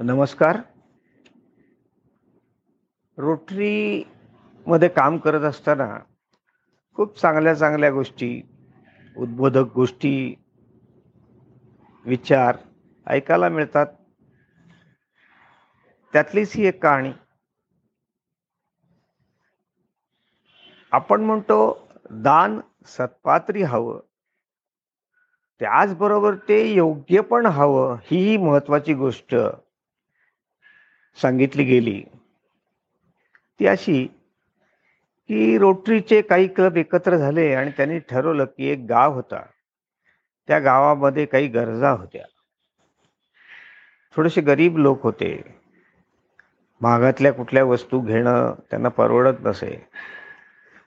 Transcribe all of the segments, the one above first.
नमस्कार. रोटरी मध्ये काम करत असताना खूप चांगल्या चांगल्या गोष्टी उद्बोधक गोष्टी विचार ऐकायला मिळतात. त्यातलीच ही एक कहाणी. आपण म्हणतो दान सत्पात्री हवं. त्याचबरोबर ते योग्य पण हवं ही महत्वाची गोष्ट. सांगितली गेली. ती अशी की रोटरीचे काही क्लब एकत्र झाले आणि त्यांनी ठरवलं की एक गाव होता. त्या गावामध्ये काही गरजा होत्या. थोडेसे गरीब लोक होते. महागातल्या कुठल्या वस्तू घेणं त्यांना परवडत नसे.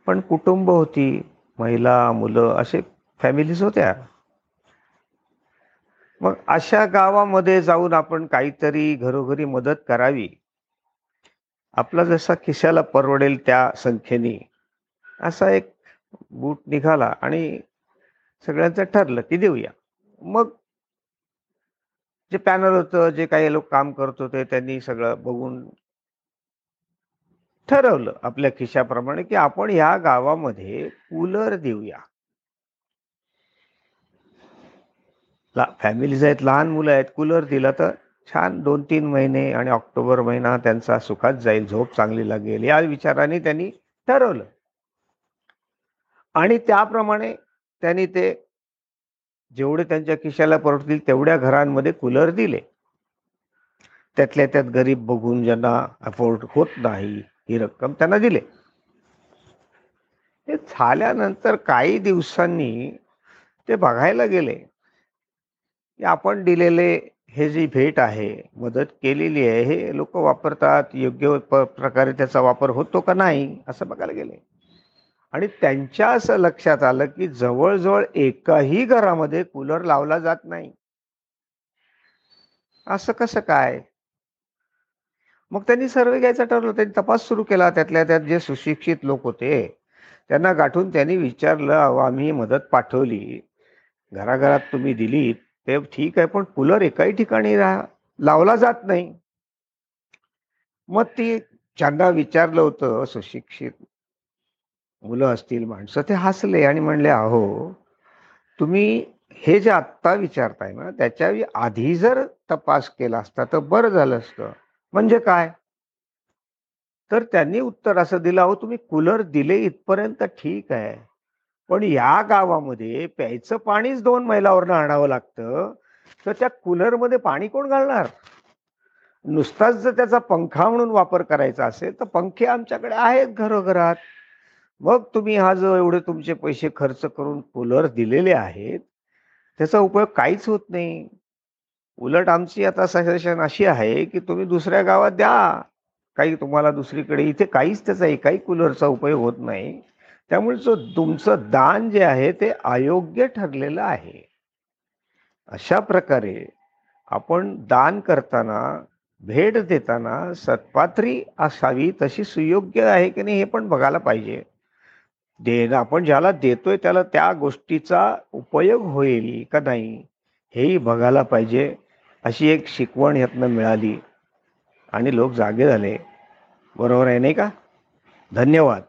पण कुटुंब होती महिला मुलं असे फॅमिलीज होत्या. मग अशा गावामध्ये जाऊन आपण काहीतरी घरोघरी मदत करावी. आपला जसा खिशाला परवडेल त्या संख्येने असा एक बूट निघाला आणि सगळ्यांचं ठरलं की देऊया. मग जे पॅनल होतं जे काही लोक काम करत होते त्यांनी सगळं बघून ठरवलं आपल्या खिशाप्रमाणे की आपण ह्या गावामध्ये कूलर देऊया. फॅमिलीज आहेत लहान मुलं आहेत कूलर दिला तर छान. दोन तीन महिने आणि ऑक्टोबर महिना त्यांचा सुखात जाईल झोप चांगली लागेल. या विचाराने त्यांनी ठरवलं. आणि त्याप्रमाणे त्यांनी ते जेवढे त्यांच्या खिशाला परवडतील तेवढ्या घरांमध्ये कूलर दिले. त्यातल्या त्यात गरीब बघून ज्यांना अफोर्ड होत नाही ही रक्कम त्यांना दिले. हे झाल्यानंतर काही दिवसांनी ते बघायला गेले. की आपण दिलेले हे जी भेट आहे मदत केलेली आहे हे लोक वापरतात योग्य प्रकारे त्याचा वापर होतो का नाही असं बघायला गेले. आणि त्यांच्या असं लक्षात आलं की जवळजवळ एकाही घरामध्ये कूलर लावला जात नाही. असं कसं काय? मग त्यांनी सर्वे घ्यायचं ठरवलं त्यांनी तपास सुरू केला त्यातल्या त्यात जे सुशिक्षित लोक होते त्यांना गाठून त्यांनी विचारलं अहो आम्ही मदत पाठवली. घराघरात तुम्ही दिलीत ते ठीक आहे पण कूलर एकाही ठिकाणी लावला जात नाही. मग ती ज्यांना विचारलं होतं सुशिक्षित मुलं असतील माणसं ते हसले आणि म्हणले अहो तुम्ही हे जे आत्ता विचारताय ना त्याच्या आधी जर तपास केला असता तर बरं झालं असतं. म्हणजे काय? तर त्यांनी उत्तर असं दिलं अहो तुम्ही कूलर दिले इथपर्यंत ठीक आहे. पण या गावामध्ये प्यायचं पाणीच दोन मैलावरनं आणावं लागतं. तर त्या कूलरमध्ये पाणी कोण घालणार? नुसताच जर त्याचा पंखा म्हणून वापर करायचा असेल तर पंखे आमच्याकडे आहेत घरोघरात. मग तुम्ही हा जो एवढे तुमचे पैसे खर्च करून कूलर दिलेले आहेत त्याचा उपयोग काहीच होत नाही. उलट आमची आता सजेशन अशी आहे की तुम्ही दुसऱ्या गावात द्या. काही तुम्हाला दुसरीकडे इथे काहीच त्याचा एकाही कूलरचा उपयोग होत नाही. त्यामुळे जो तुमचं दान जे आहे ते अयोग्य ठरलेलं आहे. अशा प्रकारे आपण दान करताना भेट देताना सत्पात्री असावी तशी सुयोग्य आहे की नाही हे पण बघायला पाहिजे. देणं आपण ज्याला देतोय त्याला त्या गोष्टीचा उपयोग होईल का नाही हेही बघायला पाहिजे. अशी एक शिकवण यातनं मिळाली आणि लोक जागे झाले. बरोबर आहे नाही का? धन्यवाद.